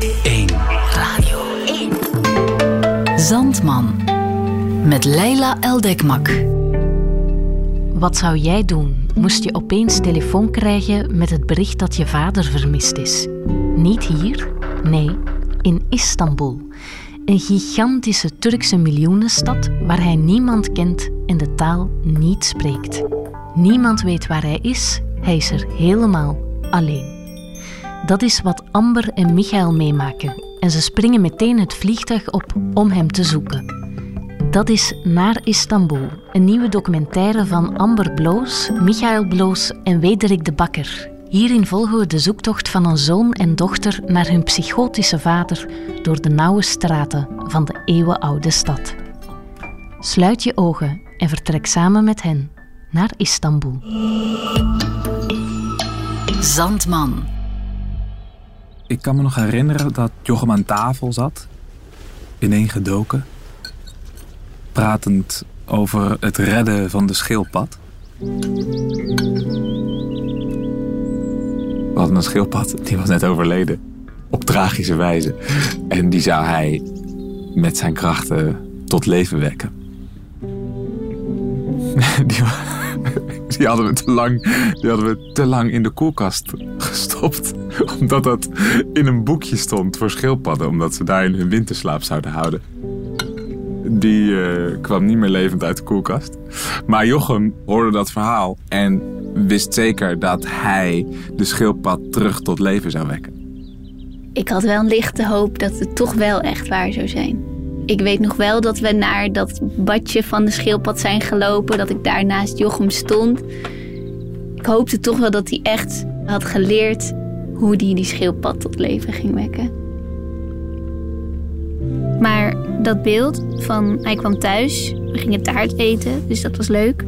1. Radio 1. Zandman. Met Leila Eldekmak. Wat zou jij doen moest je opeens telefoon krijgen met het bericht dat je vader vermist is? Niet hier, nee, in Istanbul. Een gigantische Turkse miljoenenstad waar hij niemand kent en de taal niet spreekt. Niemand weet waar hij is, hij is er helemaal alleen. Dat is wat Amber en Michael meemaken en ze springen meteen het vliegtuig op om hem te zoeken. Dat is Naar Istanbul, een nieuwe documentaire van Amber Bloos, Michael Bloos en Wederik de Bakker. Hierin volgen we de zoektocht van een zoon en dochter naar hun psychotische vader door de nauwe straten van de eeuwenoude stad. Sluit je ogen en vertrek samen met hen naar Istanbul. Zandman. Ik kan me nog herinneren dat Jochem aan tafel zat, ineengedoken, pratend over het redden van de schildpad. We hadden een schildpad, die was net overleden. Op tragische wijze. En die zou hij met zijn krachten tot leven wekken. Die, die, hadden we te lang, die hadden we te lang in de koelkast gestopt. Omdat dat in een boekje stond voor schildpadden. Omdat ze daar in hun winterslaap zouden houden. Die eh, kwam niet meer levend uit de koelkast. Maar Jochem hoorde dat verhaal en wist zeker dat hij de schildpad terug tot leven zou wekken. Ik had wel een lichte hoop dat het toch wel echt waar zou zijn. Ik weet nog wel dat we naar dat badje van de schildpad zijn gelopen, dat ik daar naast Jochem stond. Ik hoopte toch wel dat hij echt had geleerd hoe hij die schildpad tot leven ging wekken. Maar dat beeld van hij kwam thuis, we gingen taart eten, dus dat was leuk.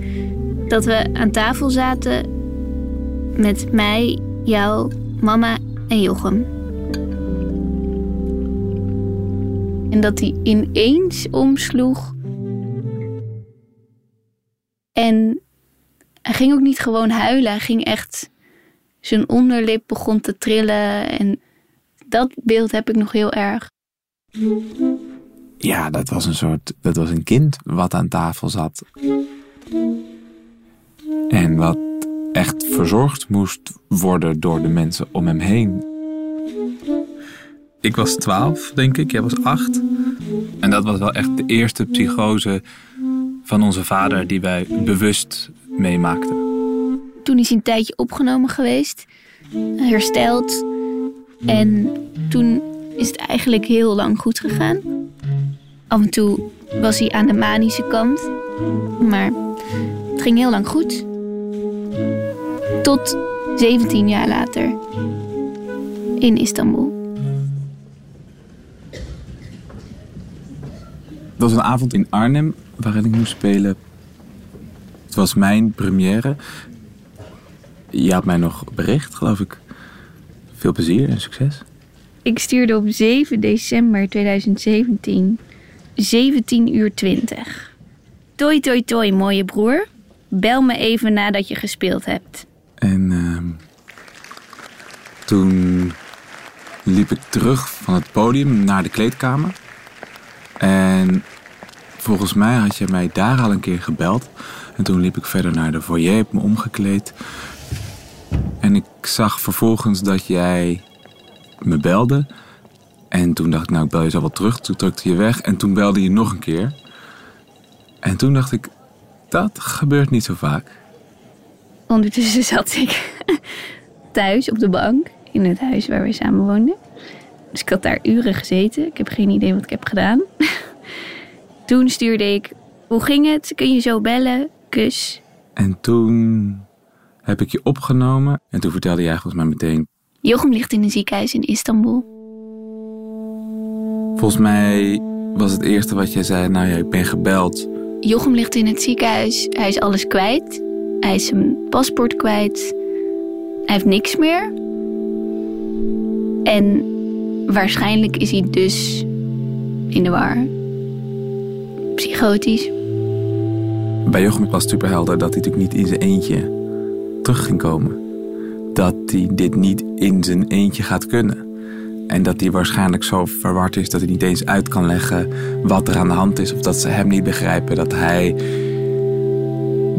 Dat we aan tafel zaten met mij, jou, mama en Jochem. En dat hij ineens omsloeg. En hij ging ook niet gewoon huilen. Hij ging echt. Zijn onderlip begon te trillen. En dat beeld heb ik nog heel erg. Ja, dat was een soort. Dat was een kind wat aan tafel zat. En wat echt verzorgd moest worden door de mensen om hem heen. Ik was twaalf, denk ik. Jij was acht. En dat was wel echt de eerste psychose van onze vader die wij bewust meemaakten. Toen is hij een tijdje opgenomen geweest, hersteld. En toen is het eigenlijk heel lang goed gegaan. Af en toe was hij aan de manische kant. Maar het ging heel lang goed. Tot 17 jaar later. In Istanbul. Was een avond in Arnhem waarin ik moest spelen. Het was mijn première. Je had mij nog bericht, geloof ik. Veel plezier en succes. Ik stuurde op 7 december 2017 17 uur 20. Toi toi toi mooie broer. Bel me even nadat je gespeeld hebt. En ehm, toen liep ik terug van het podium naar de kleedkamer. En volgens mij had je mij daar al een keer gebeld. En toen liep ik verder naar de foyer, heb me omgekleed. En ik zag vervolgens dat jij me belde. En toen dacht ik, nou, ik bel je zo wel terug. Toen drukte je weg en toen belde je nog een keer. En toen dacht ik, dat gebeurt niet zo vaak. Ondertussen zat ik thuis op de bank in het huis waar we samen woonden. Dus ik had daar uren gezeten. Ik heb geen idee wat ik heb gedaan. Toen stuurde ik: Hoe ging het? Kun je zo bellen? Kus. En toen heb ik je opgenomen. En toen vertelde jij volgens mij meteen. Jochem ligt in een ziekenhuis in Istanbul. Volgens mij was het eerste wat jij zei: Nou ja, ik ben gebeld. Jochem ligt in het ziekenhuis. Hij is alles kwijt. Hij is zijn paspoort kwijt. Hij heeft niks meer. En waarschijnlijk is hij dus in de war. Psychotisch. Bij Jochem was het superhelder dat hij natuurlijk niet in zijn eentje terug ging komen. Dat hij dit niet in zijn eentje gaat kunnen. En dat hij waarschijnlijk zo verward is dat hij niet eens uit kan leggen wat er aan de hand is. Of dat ze hem niet begrijpen. Dat hij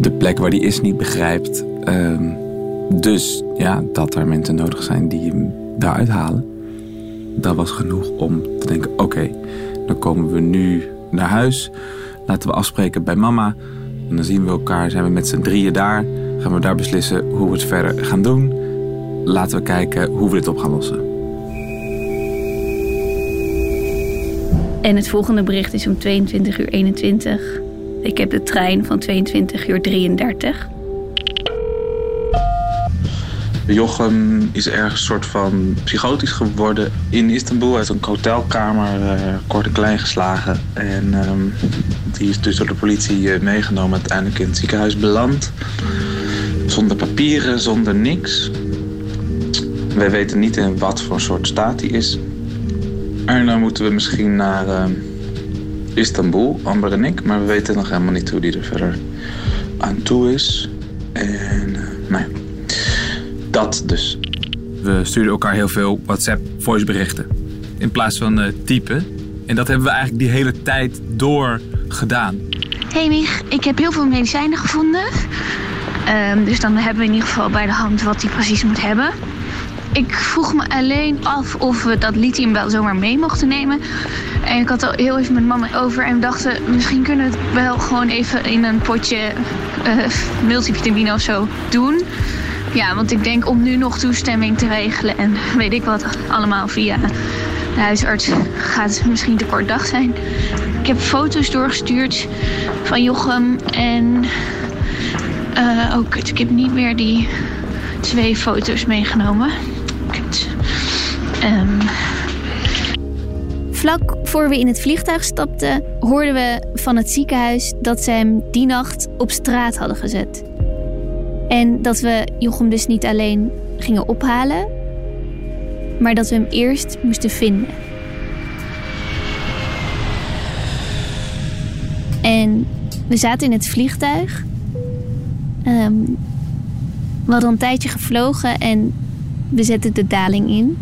de plek waar hij is niet begrijpt. Ehm, dus ja, dat er mensen nodig zijn die hem daaruit halen. Dat was genoeg om te denken, oké, dan komen we nu naar huis. Laten we afspreken bij mama. En dan zien we elkaar, zijn we met z'n drieën daar. Gaan we daar beslissen hoe we het verder gaan doen. Laten we kijken hoe we dit op gaan lossen. En het volgende bericht is om 22 uur 21. Ik heb de trein van 22 uur 33. Jochem is ergens soort van psychotisch geworden in Istanbul. Uit een hotelkamer, uh, kort en klein geslagen. En ehm, die is dus door de politie eh, meegenomen. Uiteindelijk in het ziekenhuis beland. Zonder papieren, zonder niks. Wij weten niet in wat voor soort staat hij is. En dan moeten we misschien naar uh, Istanbul, Amber en ik. Maar we weten nog helemaal niet hoe die er verder aan toe is. En uh, nou ja, dat dus. We stuurden elkaar heel veel WhatsApp voiceberichten. In plaats van uh, typen. En dat hebben we eigenlijk die hele tijd door gedaan. Hey Mich, ik heb heel veel medicijnen gevonden. Um, dus dan hebben we in ieder geval bij de hand wat hij precies moet hebben. Ik vroeg me alleen af of we dat lithium wel zomaar mee mochten nemen. En ik had al heel even met mama over en we dachten... misschien kunnen we het wel gewoon even in een potje uh, multivitamine of zo doen. Ja, want ik denk om nu nog toestemming te regelen en weet ik wat allemaal via de huisarts gaat misschien te kort dag zijn. Ik heb foto's doorgestuurd van Jochem en uh, ook ik heb niet meer die twee foto's meegenomen. Um... Vlak voor we in het vliegtuig stapten, hoorden we van het ziekenhuis dat ze hem die nacht op straat hadden gezet. En dat we Jochem dus niet alleen gingen ophalen, maar dat we hem eerst moesten vinden. En we zaten in het vliegtuig. Um, we hadden een tijdje gevlogen en we zetten de daling in.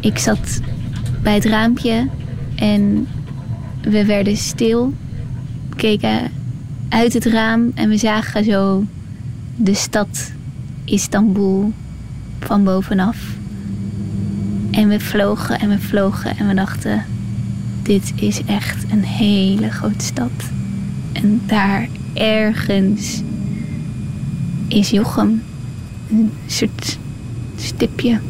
Ik zat bij het raampje en we werden stil, keken uit het raam en we zagen zo de stad Istanbul van bovenaf. En we vlogen en we vlogen en we dachten: dit is echt een hele grote stad. En daar ergens is Jochem. Een soort stipje.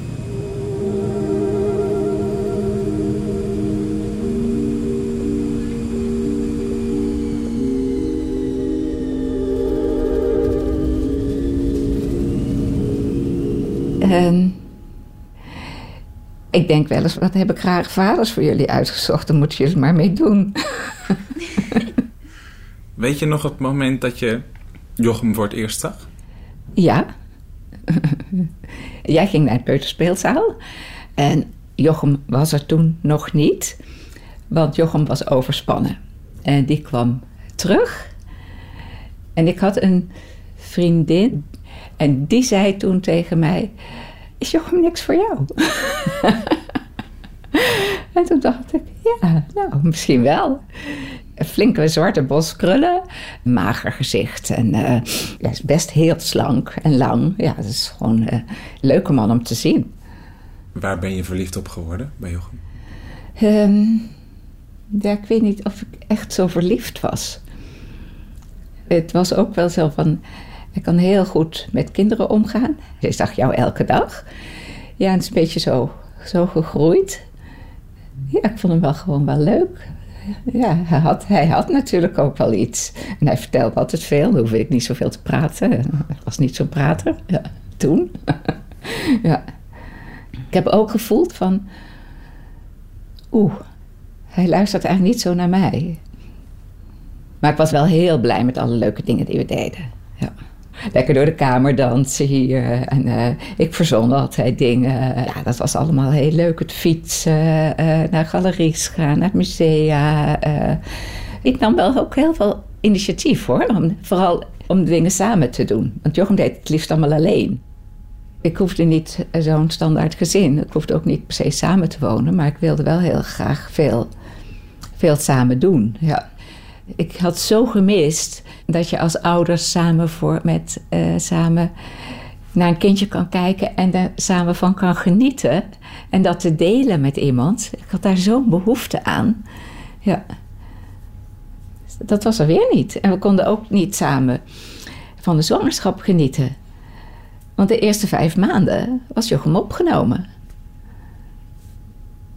En ik denk wel eens, wat heb ik graag vaders voor jullie uitgezocht? Dan moet je er maar mee doen. Weet je nog het moment dat je Jochem voor het eerst zag? Ja. Jij ging naar het peuterspeelzaal. En Jochem was er toen nog niet. Want Jochem was overspannen. En die kwam terug. En ik had een vriendin. En die zei toen tegen mij... Is Jochem niks voor jou? en toen dacht ik... Ja, nou, misschien wel flinke zwarte boskrullen, mager gezicht en uh, ja, is best heel slank en lang. Ja, het is gewoon uh, een leuke man om te zien. Waar ben je verliefd op geworden bij Jochem? Um, ja, ik weet niet of ik echt zo verliefd was. Het was ook wel zo van, hij kan heel goed met kinderen omgaan. Hij zag jou elke dag. Ja, het is een beetje zo, zo gegroeid. Ja, ik vond hem wel gewoon wel leuk ja, hij had, hij had natuurlijk ook wel iets. En hij vertelde altijd veel, dan hoefde ik niet zoveel te praten. Hij was niet zo'n prater, ja, toen. ja. Ik heb ook gevoeld van... Oeh, hij luistert eigenlijk niet zo naar mij. Maar ik was wel heel blij met alle leuke dingen die we deden. Ja. Lekker door de kamer dansen hier. En uh, ik verzon altijd dingen. Ja, dat was allemaal heel leuk. Het fietsen, uh, naar galeries gaan, naar musea. Uh, ik nam wel ook heel veel initiatief hoor. Om, vooral om dingen samen te doen. Want Jochem deed het liefst allemaal alleen. Ik hoefde niet zo'n standaard gezin. Ik hoefde ook niet per se samen te wonen, maar ik wilde wel heel graag veel, veel samen doen. Ja. Ik had zo gemist dat je als ouders samen, voor, met, uh, samen naar een kindje kan kijken en er samen van kan genieten. En dat te delen met iemand. Ik had daar zo'n behoefte aan. Ja. Dat was er weer niet. En we konden ook niet samen van de zwangerschap genieten. Want de eerste vijf maanden was Jochem opgenomen.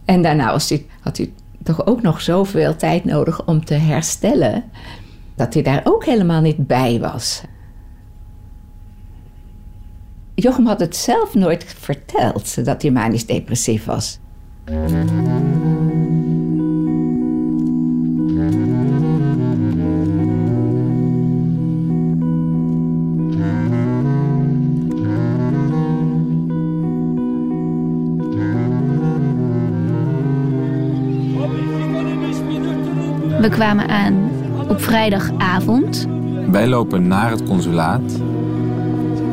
En daarna was hij, had hij toch ook nog zoveel tijd nodig om te herstellen. dat hij daar ook helemaal niet bij was. Jochem had het zelf nooit verteld dat hij manisch depressief was. We kwamen aan op vrijdagavond. Wij lopen naar het consulaat.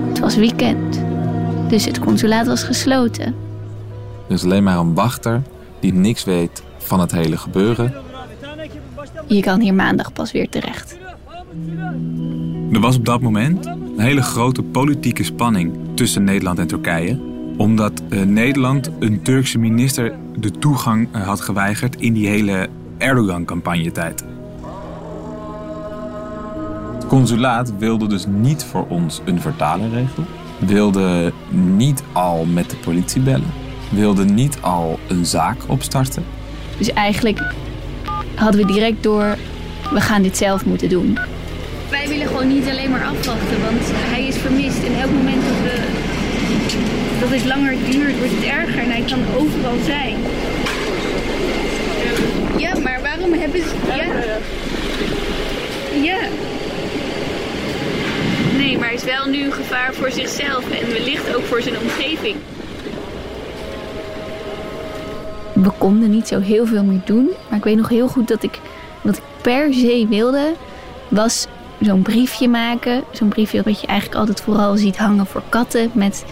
Het was weekend, dus het consulaat was gesloten. Er is alleen maar een wachter die niks weet van het hele gebeuren. Je kan hier maandag pas weer terecht. Er was op dat moment een hele grote politieke spanning tussen Nederland en Turkije. Omdat eh, Nederland een Turkse minister de toegang eh, had geweigerd in die hele Erdogan-campagnetijd. Het consulaat wilde dus niet voor ons een vertaler regelen. Wilde niet al met de politie bellen. Wilde niet al een zaak opstarten. Dus eigenlijk hadden we direct door, we gaan dit zelf moeten doen. Wij willen gewoon niet alleen maar afwachten, want hij is vermist. En elk moment dat, we, dat het langer duurt, wordt het erger en hij kan overal zijn. Ja, hebben ze... Ja. Ja. Nee, maar hij is wel nu een gevaar voor zichzelf en wellicht ook voor zijn omgeving. We konden niet zo heel veel meer doen. Maar ik weet nog heel goed dat ik... Wat ik per se wilde, was zo'n briefje maken. Zo'n briefje wat je eigenlijk altijd vooral ziet hangen voor katten. Met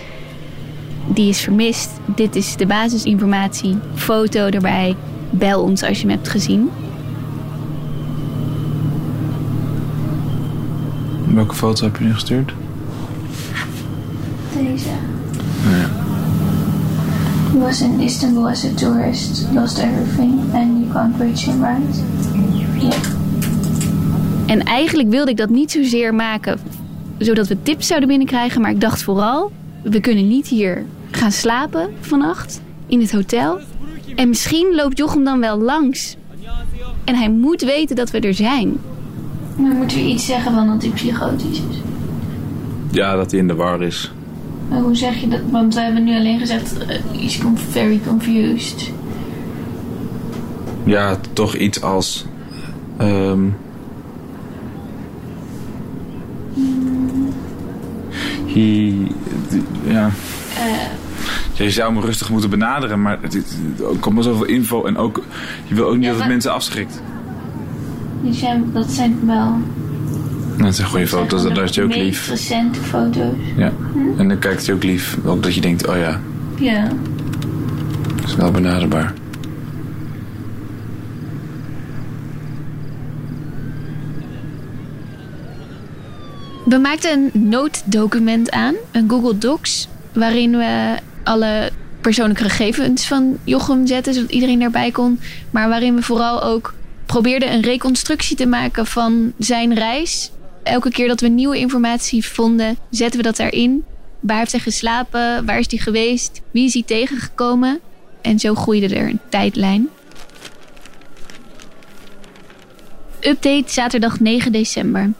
die is vermist. Dit is de basisinformatie. Foto erbij. Bel ons als je hem hebt gezien. Welke foto heb je nu gestuurd? Deze. Nou ja. He was in Istanbul as a tourist, lost everything and you can't reach him, right? Ja. En eigenlijk wilde ik dat niet zozeer maken zodat we tips zouden binnenkrijgen, maar ik dacht vooral, we kunnen niet hier gaan slapen vannacht in het hotel. En misschien loopt Jochem dan wel langs. En hij moet weten dat we er zijn. Maar moeten we iets zeggen van dat hij psychotisch is? Ja, dat hij in de war is. Maar hoe zeg je dat? Want we hebben nu alleen gezegd, uh, he's con- very confused. Ja, toch iets als. ehm he, ja. Je zou hem rustig moeten benaderen, maar het, het- er komt maar zoveel info en ook, je wil ook niet Ja, dat het mensen afschrikt. Die zijn, dat zijn wel... Dat zijn goede foto's, dat is je ook lief. recente foto's. Ja. En dan kijkt hij ook lief, ook dat je denkt, oh ja, Ja. dat is wel benaderbaar. We maakten een nooddocument aan, een Google Docs, waarin we alle persoonlijke gegevens van Jochem zetten, zodat iedereen daarbij kon. Maar waarin we vooral ook probeerden een reconstructie te maken van zijn reis. Elke keer dat we nieuwe informatie vonden, zetten we dat daarin. Waar heeft hij geslapen? Waar is hij geweest? Wie is hij tegengekomen? En zo groeide er een tijdlijn. Update zaterdag 9 december.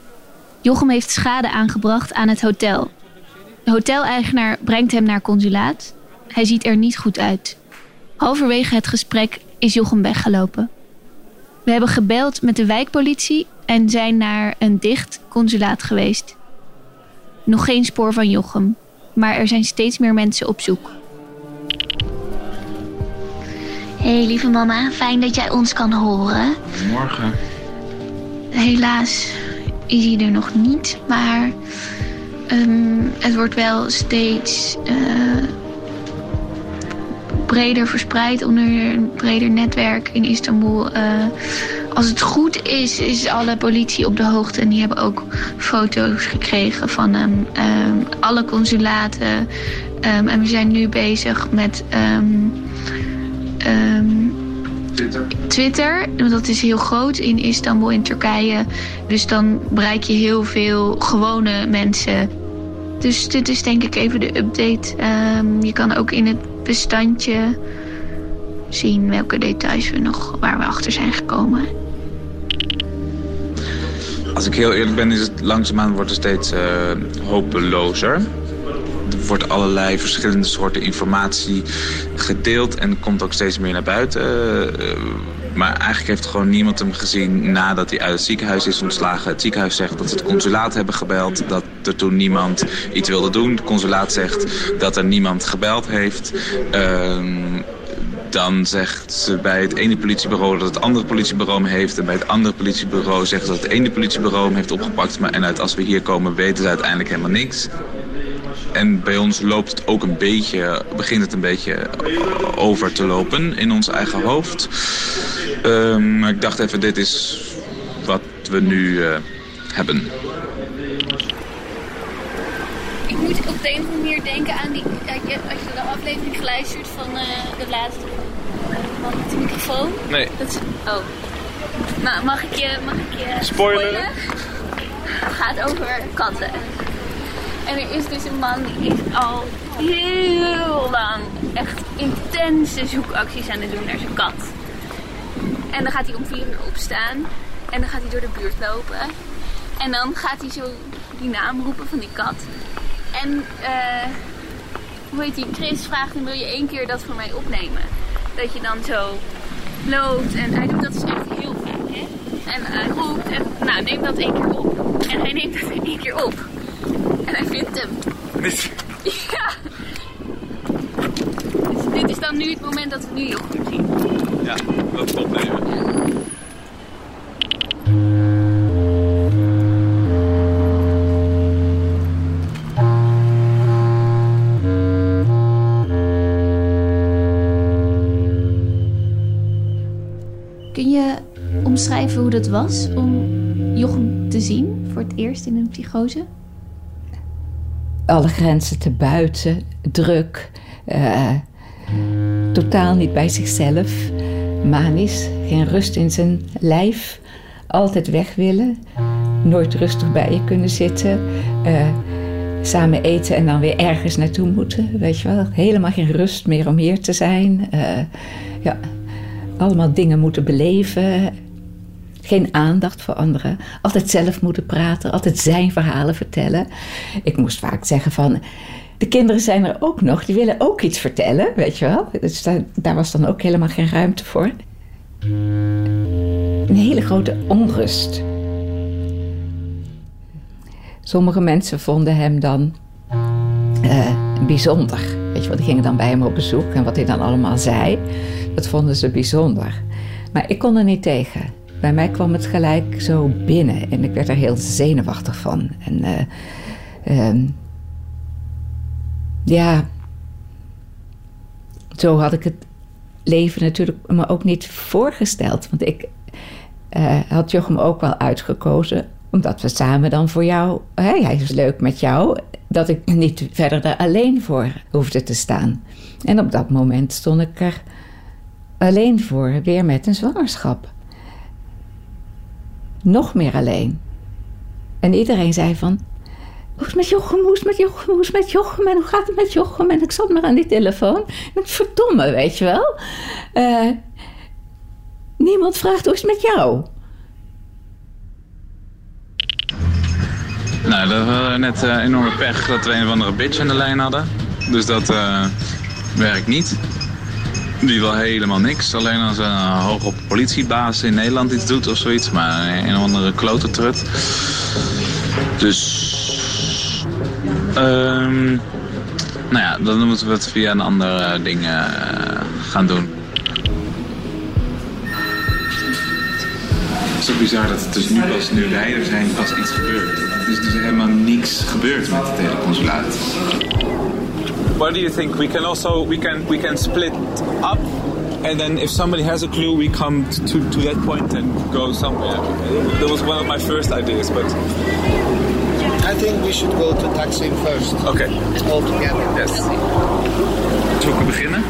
Jochem heeft schade aangebracht aan het hotel. De hoteleigenaar brengt hem naar consulaat. Hij ziet er niet goed uit. Halverwege het gesprek is Jochem weggelopen. We hebben gebeld met de wijkpolitie en zijn naar een dicht consulaat geweest. Nog geen spoor van Jochem, maar er zijn steeds meer mensen op zoek. Hey lieve mama, fijn dat jij ons kan horen. Morgen. Helaas is hij er nog niet, maar Ehm, het wordt wel steeds eh, breder verspreid onder een breder netwerk in Istanbul. Eh, als het goed is, is alle politie op de hoogte. En die hebben ook foto's gekregen van um, alle consulaten. Ehm, en we zijn nu bezig met Twitter. Twitter. Want dat is heel groot in Istanbul, in Turkije. Dus dan bereik je heel veel gewone mensen. Dus dit is denk ik even de update. je kan ook in het bestandje zien welke details we nog, waar we achter zijn gekomen. Als ik heel eerlijk ben, is het langzaamaan wordt het steeds uh, hopelozer. Er wordt allerlei verschillende soorten informatie gedeeld en komt ook steeds meer naar buiten. Uh, maar eigenlijk heeft gewoon niemand hem gezien nadat hij uit het ziekenhuis is ontslagen. Het ziekenhuis zegt dat ze het consulaat hebben gebeld. Dat er toen niemand iets wilde doen. Het consulaat zegt dat er niemand gebeld heeft. Uh, dan zegt ze bij het ene politiebureau dat het andere politiebureau heeft. En bij het andere politiebureau zegt dat het ene politiebureau hem heeft opgepakt. Maar en uit als we hier komen weten ze uiteindelijk helemaal niks. En bij ons loopt het ook een beetje, begint het een beetje over te lopen in ons eigen hoofd. Um, ik dacht even, dit is wat we nu uh, hebben. Ik moet op de een of andere manier denken aan die... Als je de aflevering geluisterd van uh, de laatste man met de microfoon. Nee. Dat is, oh. Nou, mag ik je, mag ik je spoilen? spoilen? Het gaat over katten. En er is dus een man die is al heel lang echt intense zoekacties aan het doen naar zijn kat. En dan gaat hij om vier uur opstaan. En dan gaat hij door de buurt lopen. En dan gaat hij zo die naam roepen van die kat. En uh, hoe heet die? Chris vraagt hem, wil je één keer dat voor mij opnemen? Dat je dan zo loopt. En hij doet dat dus echt heel fijn, hè? En hij roept en, nou neem dat één keer op. En hij neemt dat één keer op. En hij vindt hem. Niet. Ja. Dus dit is dan nu het moment dat we nu Jochem zien. Ja, dat opnemen. Kun je omschrijven hoe dat was om Jochem te zien voor het eerst in een psychose? Alle grenzen te buiten, druk, uh, totaal niet bij zichzelf, manisch, geen rust in zijn lijf, altijd weg willen, nooit rustig bij je kunnen zitten, uh, samen eten en dan weer ergens naartoe moeten, weet je wel, helemaal geen rust meer om hier te zijn, uh, ja, allemaal dingen moeten beleven, geen aandacht voor anderen. Altijd zelf moeten praten, altijd zijn verhalen vertellen. Ik moest vaak zeggen van. De kinderen zijn er ook nog, die willen ook iets vertellen, weet je wel. Dus daar, daar was dan ook helemaal geen ruimte voor. Een hele grote onrust. Sommige mensen vonden hem dan uh, bijzonder. Weet je wel, die gingen dan bij hem op bezoek en wat hij dan allemaal zei, dat vonden ze bijzonder. Maar ik kon er niet tegen. Bij mij kwam het gelijk zo binnen en ik werd er heel zenuwachtig van. En uh, uh, ja, zo had ik het leven natuurlijk me ook niet voorgesteld. Want ik uh, had Jochem ook wel uitgekozen, omdat we samen dan voor jou, hè, hij is leuk met jou, dat ik niet verder daar alleen voor hoefde te staan. En op dat moment stond ik er alleen voor, weer met een zwangerschap nog meer alleen. En iedereen zei van, hoe is het met Jochem, hoe is het met Jochem, hoe met Jochem en hoe gaat het met Jochem? Ik zat maar aan die telefoon. En verdomme, weet je wel. Uh, niemand vraagt hoe is het met jou? Nou, dat was net uh, enorme pech dat we een of andere bitch aan de lijn hadden. Dus dat uh, werkt niet. Die wil helemaal niks. Alleen als een hoog op politiebaas in Nederland iets doet of zoiets. Maar een of andere klotertrut. Dus... Um, nou ja, dan moeten we het via een ander ding uh, gaan doen. Het is ook bizar dat het dus nu pas, nu wij er zijn, pas iets gebeurt. is dus helemaal niks gebeurd met het hele consulaat. What do you think? We can also we can we can split up, and then if somebody has a clue, we come to to that point and go somewhere. That was one of my first ideas, but I think we should go to Taksim first. okay. All together. Yes. Zullen we beginnen?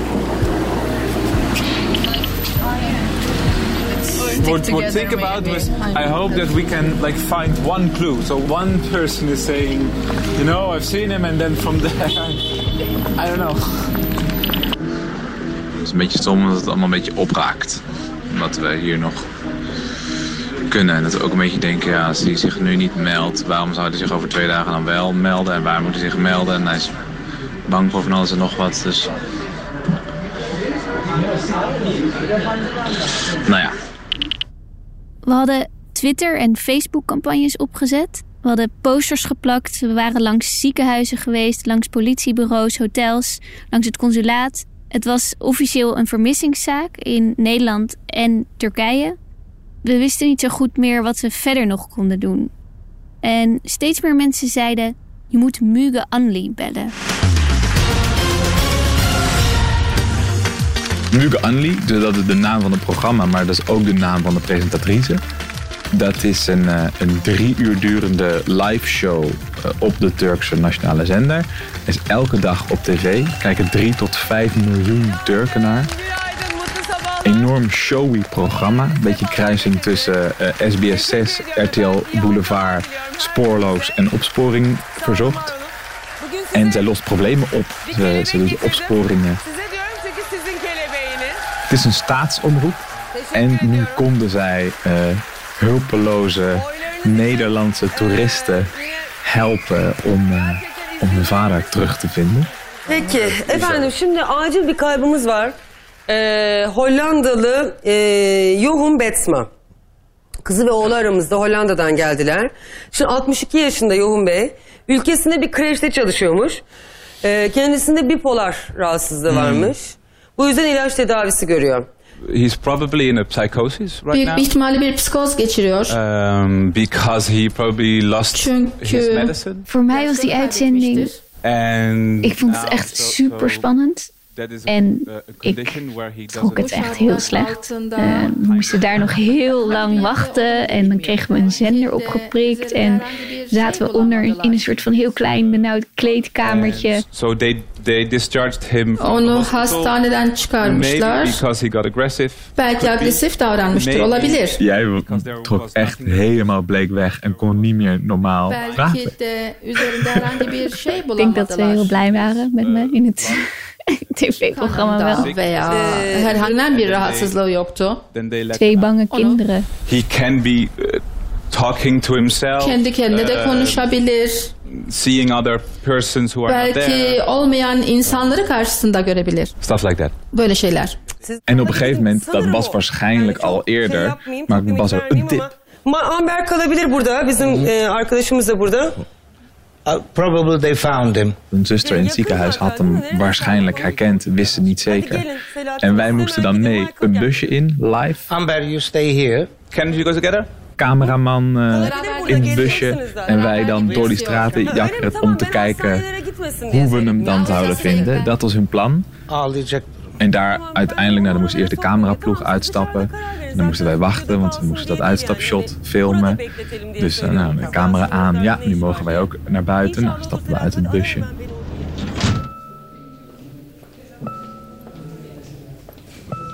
What, what think about was I hope that we can like find one clue. So one person is saying, you know, I've seen him, and then from there, I don't know. Het is een beetje stom dat het allemaal een beetje opraakt. Wat we hier nog kunnen. En dat we ook een beetje denken, ja, als hij zich nu niet meldt, waarom zou hij zich over twee dagen dan wel melden? En waar moet hij zich melden? En hij is bang voor van alles en nog wat. Dus. Nou ja, We hadden Twitter- en Facebook-campagnes opgezet. We hadden posters geplakt. We waren langs ziekenhuizen geweest, langs politiebureaus, hotels, langs het consulaat. Het was officieel een vermissingszaak in Nederland en Turkije. We wisten niet zo goed meer wat we verder nog konden doen. En steeds meer mensen zeiden: je moet Muge Anli bellen. Muge Anli, dus dat is de naam van het programma, maar dat is ook de naam van de presentatrice. Dat is een, eh, een drie uur durende live show eh, op de Turkse nationale zender. Is elke dag op tv. Kijken drie tot vijf miljoen Turken naar. Enorm showy programma. Een beetje kruising tussen SBS 6, RTL Boulevard, Spoorloos en Opsporing Verzocht. En zij lost problemen op. Ze, ze doet opsporingen. Het is een staatsomroep. En nu konden zij eh, hulpeloze Nederlandse toeristen helpen om, eh, om hun vader terug te vinden. Peki efendim şimdi acil bir kaybımız var. Ee, Hollandalı e, Johan Betsma. Kızı ve oğlu aramızda Hollanda'dan geldiler. Şimdi 62 yaşında Johan Bey. Ülkesinde bir kreşte çalışıyormuş. Ee, kendisinde bipolar rahatsızlığı varmış. Bu yüzden ilaç tedavisi görüyor. He's probably in a psychosis right Büyük now. bir ihtimalle bir psikoz geçiriyor. Um, because he probably lost his Çünkü medicine. Voor mij was die uitzending. And Ik vond het now echt so- super so spannend. En ik condition where he trok het doesn't- echt heel slecht. Eh, we moesten daar nog heel lang wachten. En dan kregen we een zender opgeprikt. En zaten we onder in een soort van heel klein benauwd kleedkamertje. So they they discharged him from onu hastaneden maybe çıkarmışlar. because he got aggressive. Belki agresif davranmıştır, Maybe. olabilir. Jij trok echt helemaal bleek weg en kon niet meer normaal praten. Ik denk dat ze heel blij waren met me in het tv-programma wel. Da veya herhangi bir rahatsızlığı yoktu. Twee bange kinderen. He can be uh, talking to himself. Kendi kendine de uh, konuşabilir. Seeing other persons who are not Belki there. olmayan insanları karşısında görebilir. Stuff like that. Böyle şeyler. En op een gegeven moment, dat was waarschijnlijk al eerder, maar was er een tip. Ma Amber kalabilir burada. Bizim e, arkadaşımız da burada. Uh, probably they found him. Een zuster in het ziekenhuis had hem waarschijnlijk herkend, wist het niet zeker. En wij moesten dan mee een busje in, live. Amber, you stay here. Can you go together? Cameraman eh, in het busje. En wij dan door die straten jakkeren om te kijken hoe we hem dan zouden vinden. Dat was hun plan. En daar uiteindelijk, nou, dan moest eerst de cameraploeg uitstappen. En dan moesten wij wachten, want we moesten dat uitstapshot filmen. Dus nou, de camera aan. Ja, nu mogen wij ook naar buiten. Nou, stappen we uit het busje.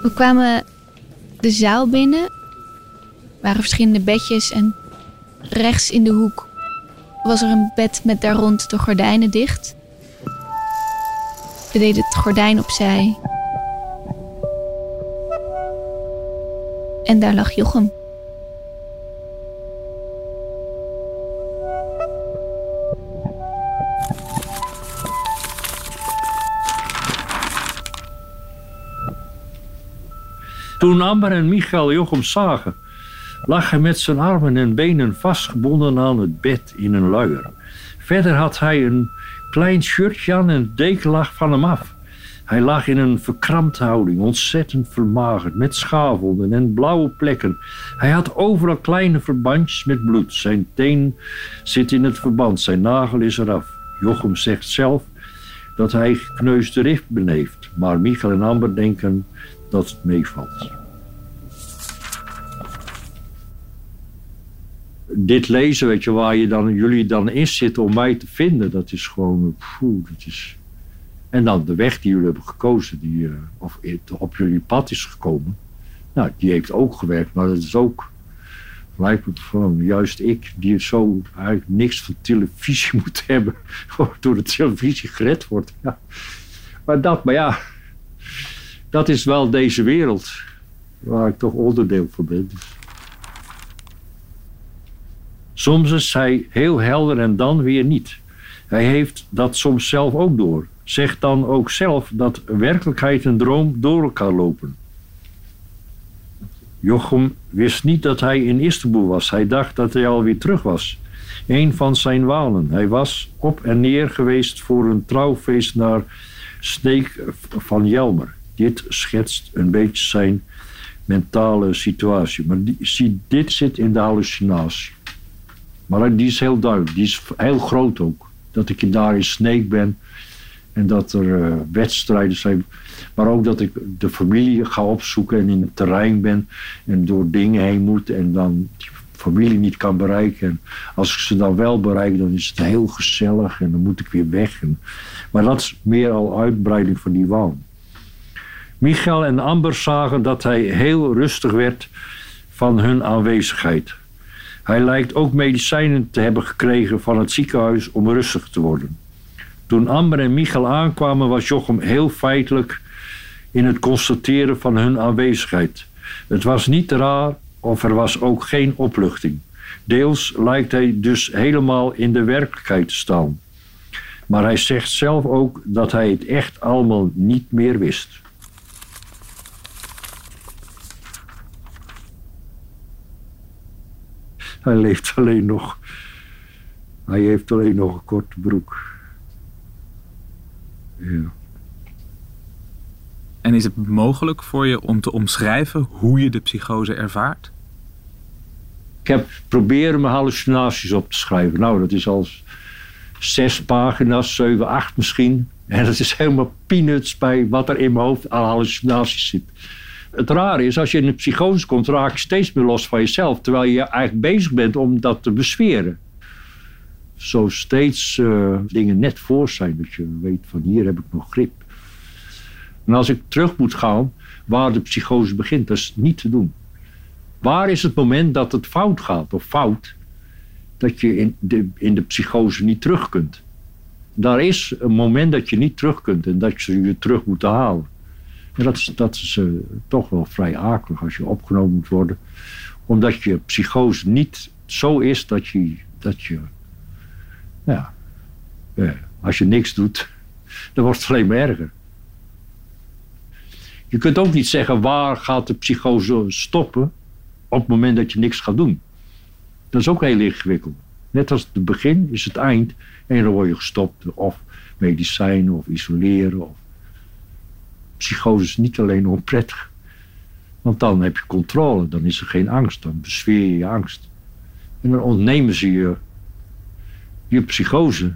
We kwamen de zaal binnen. Er waren verschillende bedjes en rechts in de hoek was er een bed met daar rond de gordijnen dicht. We deden het gordijn opzij. En daar lag Jochem. Toen Amber en Michael Jochem zagen, lag hij met zijn armen en benen vastgebonden aan het bed in een luier. Verder had hij een klein shirtje aan en de deken lag van hem af. Hij lag in een verkrampte houding, ontzettend vermagerd, met schaafwonden en blauwe plekken. Hij had overal kleine verbandjes met bloed. Zijn teen zit in het verband, zijn nagel is eraf. Jochem zegt zelf dat hij gekneusde rif beleeft, maar Michael en Amber denken dat het meevalt. Dit lezen, weet je, waar je dan, jullie dan in zitten om mij te vinden, dat is gewoon, poeh, dat is... En dan de weg die jullie hebben gekozen, die uh, of op jullie pad is gekomen. Nou, die heeft ook gewerkt, maar dat is ook lijkt me van juist ik, die zo eigenlijk niks van televisie moet hebben, door de televisie gered wordt. Ja. Maar dat, maar ja, dat is wel deze wereld waar ik toch onderdeel van ben. Soms is hij heel helder en dan weer niet. Hij heeft dat soms zelf ook door. Zegt dan ook zelf dat werkelijkheid en droom door elkaar lopen. Jochem wist niet dat hij in Istanbul was. Hij dacht dat hij alweer terug was. Een van zijn walen. Hij was op en neer geweest voor een trouwfeest naar Sneek van Jelmer. Dit schetst een beetje zijn mentale situatie. Maar die, zie, dit zit in de hallucinatie. Maar die is heel duidelijk. Die is heel groot ook. Dat ik daar in Sneek ben. En dat er uh, wedstrijden zijn. Maar ook dat ik de familie ga opzoeken en in het terrein ben. En door dingen heen moet. En dan die familie niet kan bereiken. En als ik ze dan wel bereik, dan is het heel gezellig. En dan moet ik weer weg. Maar dat is meer al uitbreiding van die waan. Michael en Amber zagen dat hij heel rustig werd van hun aanwezigheid. Hij lijkt ook medicijnen te hebben gekregen van het ziekenhuis om rustig te worden. Toen Amber en Michael aankwamen, was Jochem heel feitelijk in het constateren van hun aanwezigheid. Het was niet raar of er was ook geen opluchting. Deels lijkt hij dus helemaal in de werkelijkheid te staan. Maar hij zegt zelf ook dat hij het echt allemaal niet meer wist. Hij leeft alleen nog. Hij heeft alleen nog een korte broek. En is het mogelijk voor je om te omschrijven hoe je de psychose ervaart? Ik heb proberen mijn hallucinaties op te schrijven. Nou, dat is al zes pagina's, zeven, acht misschien. En dat is helemaal peanuts bij wat er in mijn hoofd aan hallucinaties zit. Het rare is, als je in een psychose komt, raak je steeds meer los van jezelf. Terwijl je eigenlijk bezig bent om dat te besferen. Zo steeds uh, dingen net voor zijn. Dat je weet van hier heb ik nog grip. En als ik terug moet gaan waar de psychose begint, dat is niet te doen. Waar is het moment dat het fout gaat of fout, dat je in de, in de psychose niet terug kunt? Daar is een moment dat je niet terug kunt en dat je je terug moet halen. En dat is, dat is uh, toch wel vrij akelig als je opgenomen moet worden. Omdat je psychose niet zo is dat je, dat je ja, als je niks doet, dan wordt het alleen maar erger. Je kunt ook niet zeggen waar gaat de psychose stoppen op het moment dat je niks gaat doen. Dat is ook heel ingewikkeld. Net als het begin is het eind en dan word je gestopt of medicijnen of isoleren. Of... Psychose is niet alleen onprettig. Want dan heb je controle, dan is er geen angst, dan besfeer je je angst. En dan ontnemen ze je je psychose.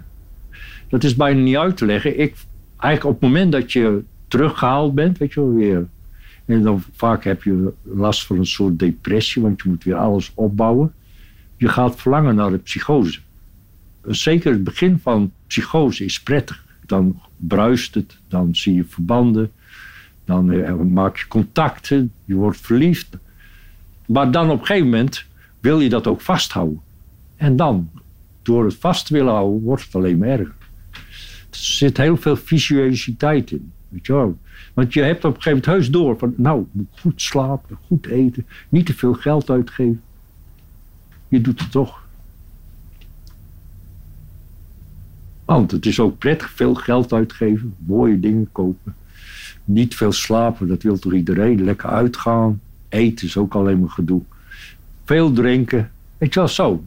Dat is bijna niet uit te leggen. Ik, eigenlijk op het moment dat je teruggehaald bent, weet je wel weer. En dan vaak heb je last van een soort depressie, want je moet weer alles opbouwen. Je gaat verlangen naar de psychose. Zeker het begin van psychose is prettig. Dan bruist het, dan zie je verbanden, dan eh, maak je contacten, je wordt verliefd. Maar dan op een gegeven moment wil je dat ook vasthouden. En dan, door het vast te willen houden, wordt het alleen maar erger. Er zit heel veel visualiteit in. Weet je wel. Want je hebt op een gegeven moment heus door van, nou, moet goed slapen, goed eten, niet te veel geld uitgeven. Je doet het toch. Want het is ook prettig veel geld uitgeven, mooie dingen kopen. Niet veel slapen, dat wil toch iedereen. Lekker uitgaan. Eten is ook alleen maar gedoe. Veel drinken. Weet je wel, zo.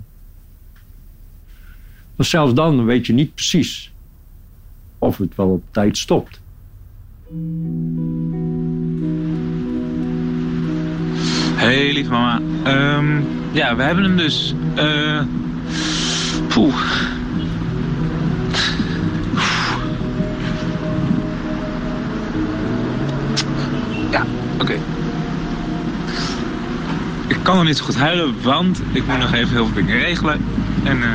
Maar zelfs dan weet je niet precies of het wel op tijd stopt. Hey, lieve mama. Ehm, ja, we hebben hem dus. eh poeh. Ja, oké. Ik kan nog niet zo goed huilen, want ik moet nog even heel veel dingen regelen. En eh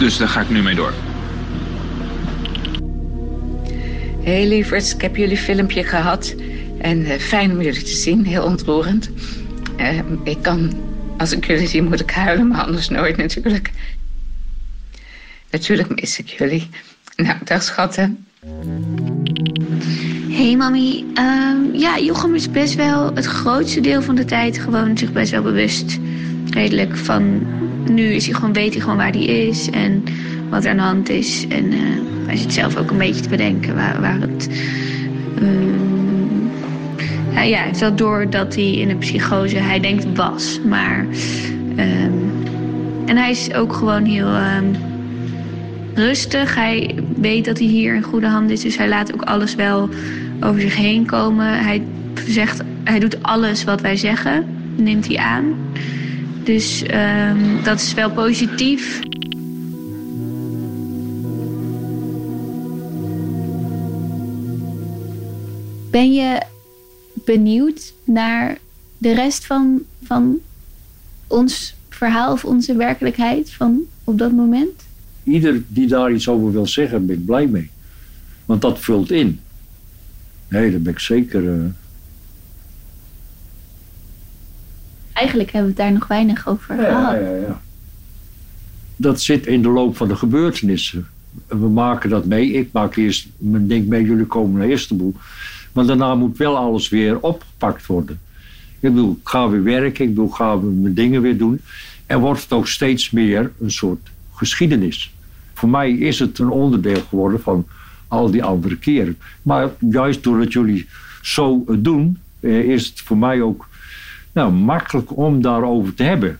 Dus daar ga ik nu mee door. Hey lieverds, ik heb jullie filmpje gehad. En eh, fijn om jullie te zien, heel ontroerend. Eh, ik kan, als ik jullie zie, moet ik huilen, maar anders nooit natuurlijk. Natuurlijk mis ik jullie. Nou, dag schatten. Hey mami, Ehm, ja, Jochem is best wel het grootste deel van de tijd gewoon zich best wel bewust. Redelijk van, nu is hij gewoon, weet hij gewoon waar hij is en wat er aan de hand is. En eh, hij zit zelf ook een beetje te bedenken waar, waar het... ehm, ja, ja, hij door dat hij in een psychose, hij denkt was, maar... ehm, en hij is ook gewoon heel ehm, rustig. Hij weet dat hij hier in goede handen is, dus hij laat ook alles wel over zich heen komen. Hij zegt, hij doet alles wat wij zeggen, neemt hij aan. Dus ehm, dat is wel positief. Ben je benieuwd naar de rest van, van ons verhaal of onze werkelijkheid van op dat moment? Ieder die daar iets over wil zeggen, ben ik blij mee. Want dat vult in. Nee, daar ben ik zeker. eh, Eigenlijk hebben we het daar nog weinig over Ja, gehad. ja, ja. Dat zit in de loop van de gebeurtenissen. We maken dat mee. Ik maak eerst mijn ding mee, jullie komen naar Istanbul. Maar daarna moet wel alles weer opgepakt worden. Ik bedoel, ik ga weer werken, ik bedoel, ik ga mijn dingen weer doen. En wordt het ook steeds meer een soort geschiedenis. Voor mij is het een onderdeel geworden van al die andere keren. Maar juist doordat jullie zo doen, eh, is het voor mij ook nou, makkelijk om daarover te hebben.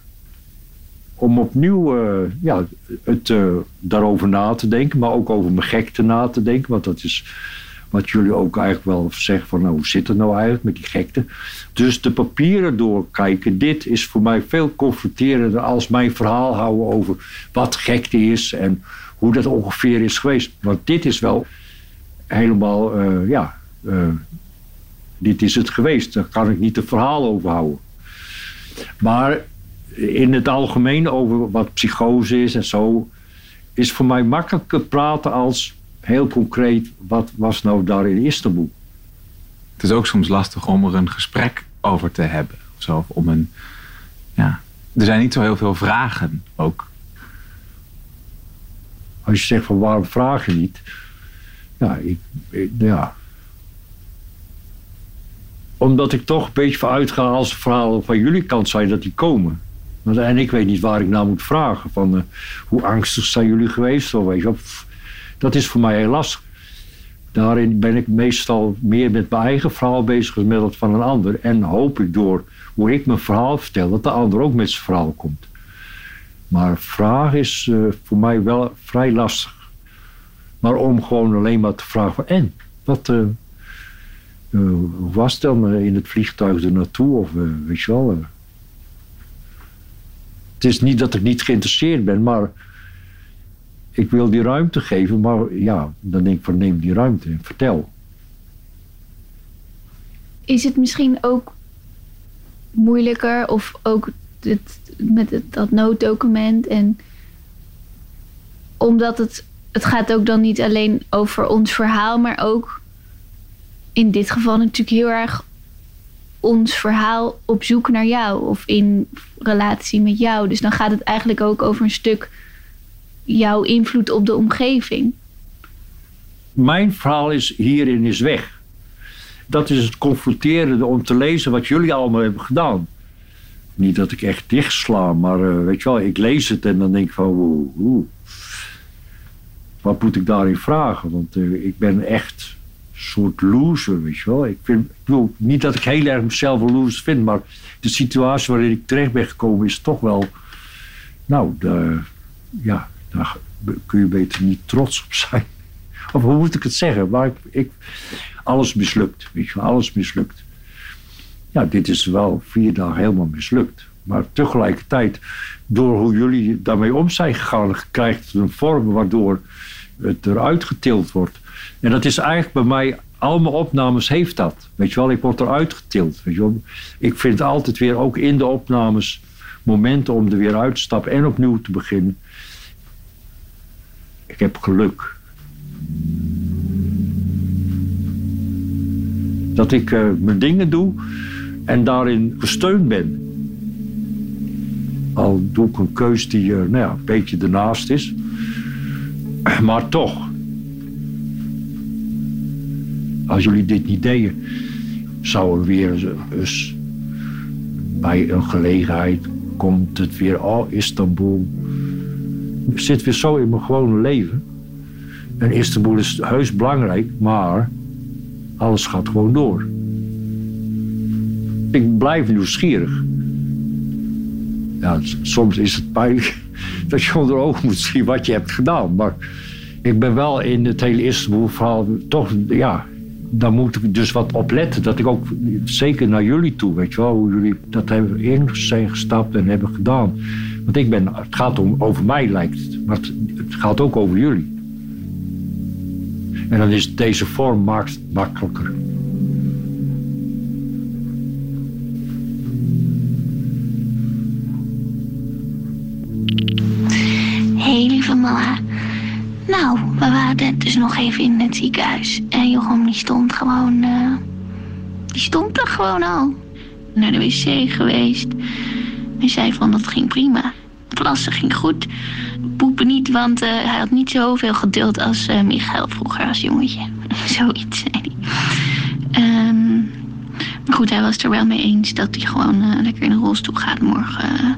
Om opnieuw eh, ja, het, eh, daarover na te denken, maar ook over mijn gekte na te denken. Want dat is wat jullie ook eigenlijk wel zeggen van nou, hoe zit het nou eigenlijk met die gekte. Dus de papieren doorkijken, dit is voor mij veel confronterender als mijn verhaal houden over wat gekte is en hoe dat ongeveer is geweest. Want dit is wel helemaal, eh, ja, dit is het geweest. Daar kan ik niet een verhaal over houden. Maar in het algemeen over wat psychose is en zo, is voor mij makkelijker praten als heel concreet, wat was nou daar in Istanbul? Het is ook soms lastig om er een gesprek over te hebben. Of zo, om een, ja. Er zijn niet zo heel veel vragen ook. Als je zegt van waarom vraag je niet? Ja, ik, ik- ja. Omdat ik toch een beetje van uitga als verhalen van jullie kant zijn dat die komen. En ik weet niet waar ik nou moet vragen. Van, eh, hoe angstig zijn jullie geweest? Of, weet dat is voor mij heel lastig. Daarin ben ik meestal meer met mijn eigen verhaal bezig dan met dat van een ander. En hoop ik door hoe ik mijn verhaal vertel, dat de ander ook met zijn verhaal komt. Maar vragen is eh, voor mij wel vrij lastig. Maar om gewoon alleen maar te vragen van en, wat eh, hoe was het dan eh, in het vliegtuig er naartoe? Of eh, weet je wel. eh. Het is niet dat ik niet geïnteresseerd ben, maar ik wil die ruimte geven. Maar ja, dan denk ik van neem die ruimte en vertel. Is het misschien ook moeilijker of ook met dat nooddocument en omdat het het gaat ook dan niet alleen over ons verhaal, maar ook in dit geval natuurlijk heel erg ons verhaal op zoek naar jou of in relatie met jou. Dus dan gaat het eigenlijk ook over een stuk jouw invloed op de omgeving. Mijn verhaal is hierin is weg. Dat is het confronterende om te lezen wat jullie allemaal hebben gedaan. Niet dat ik echt dichtsla, maar eh, weet je wel, ik lees het en dan denk ik van, wat moet ik daarin vragen? Want eh, ik ben echt soort loser, weet je wel. Ik, vind, wil niet dat ik heel erg mezelf een loser vind, maar de situatie waarin ik terecht ben gekomen is toch wel, nou, de, ja, daar kun je beter niet trots op zijn. Of hoe moet ik het zeggen? Maar ik, ik, alles mislukt, weet je wel, alles mislukt. Ja, dit is wel vier dagen helemaal mislukt. Maar tegelijkertijd, door hoe jullie daarmee om zijn gegaan, krijgt het een vorm waardoor het eruit getild wordt. En dat is eigenlijk bij mij, al mijn opnames heeft dat. Weet je wel, ik word eruit getild. Ik vind altijd weer, ook in de opnames, momenten om er weer uit te stappen en opnieuw te beginnen. Ik heb geluk. Dat ik uh, mijn dingen doe en daarin gesteund ben. Al doe ik een keus die uh, nou ja, een beetje ernaast is. Maar toch. Als jullie dit niet deden, zou er weer eens bij een gelegenheid komt het weer, oh Istanbul. Het zit weer zo in mijn gewone leven. En Istanbul is heus belangrijk, maar alles gaat gewoon door. Ik blijf nieuwsgierig. Ja, soms is het pijnlijk dat je onder ogen moet zien wat je hebt gedaan. Maar ik ben wel in het hele Istanbul-verhaal toch, ja, daar moet ik dus wat op letten. Dat ik ook, zeker naar jullie toe, weet je wel, hoe jullie dat hebben in zijn gestapt en hebben gedaan. Want ik ben, het gaat om, over mij lijkt het, maar het, gaat ook over jullie. En dan is deze vorm maakt makkelijker. Nog even in het ziekenhuis. En Jochem die stond gewoon... Uh, die stond er gewoon al. Naar de wc geweest. En zei van dat ging prima. Plassen ging goed. Poepen niet, want uh, hij had niet zoveel geduld als uh, Michael vroeger als jongetje. Zoiets zei hij. Um, maar goed, hij was er wel mee eens dat hij gewoon lekker in een rolstoel gaat morgen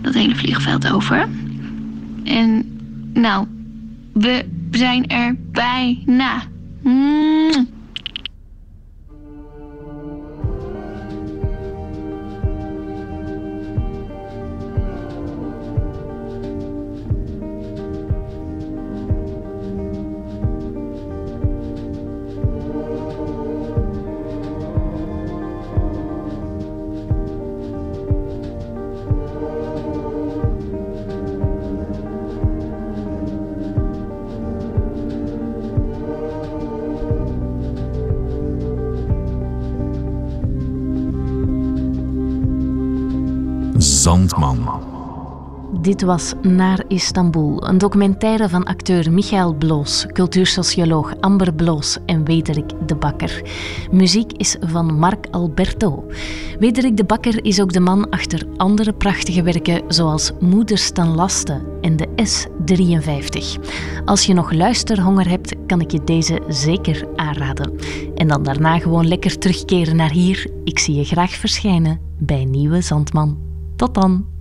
dat hele vliegveld over. En nou, we zijn er bijna. Mm. Dit was Naar Istanbul, een documentaire van acteur Michael Bloos, cultuursocioloog Amber Bloos en Wederik de Bakker. Muziek is van Marc Alberto. Wederik de Bakker is ook de man achter andere prachtige werken zoals Moeders ten Laste en de S53. Als je nog luisterhonger hebt, kan ik je deze zeker aanraden. En dan daarna gewoon lekker terugkeren naar hier. Ik zie je graag verschijnen bij Nieuwe Zandman. Tot dan!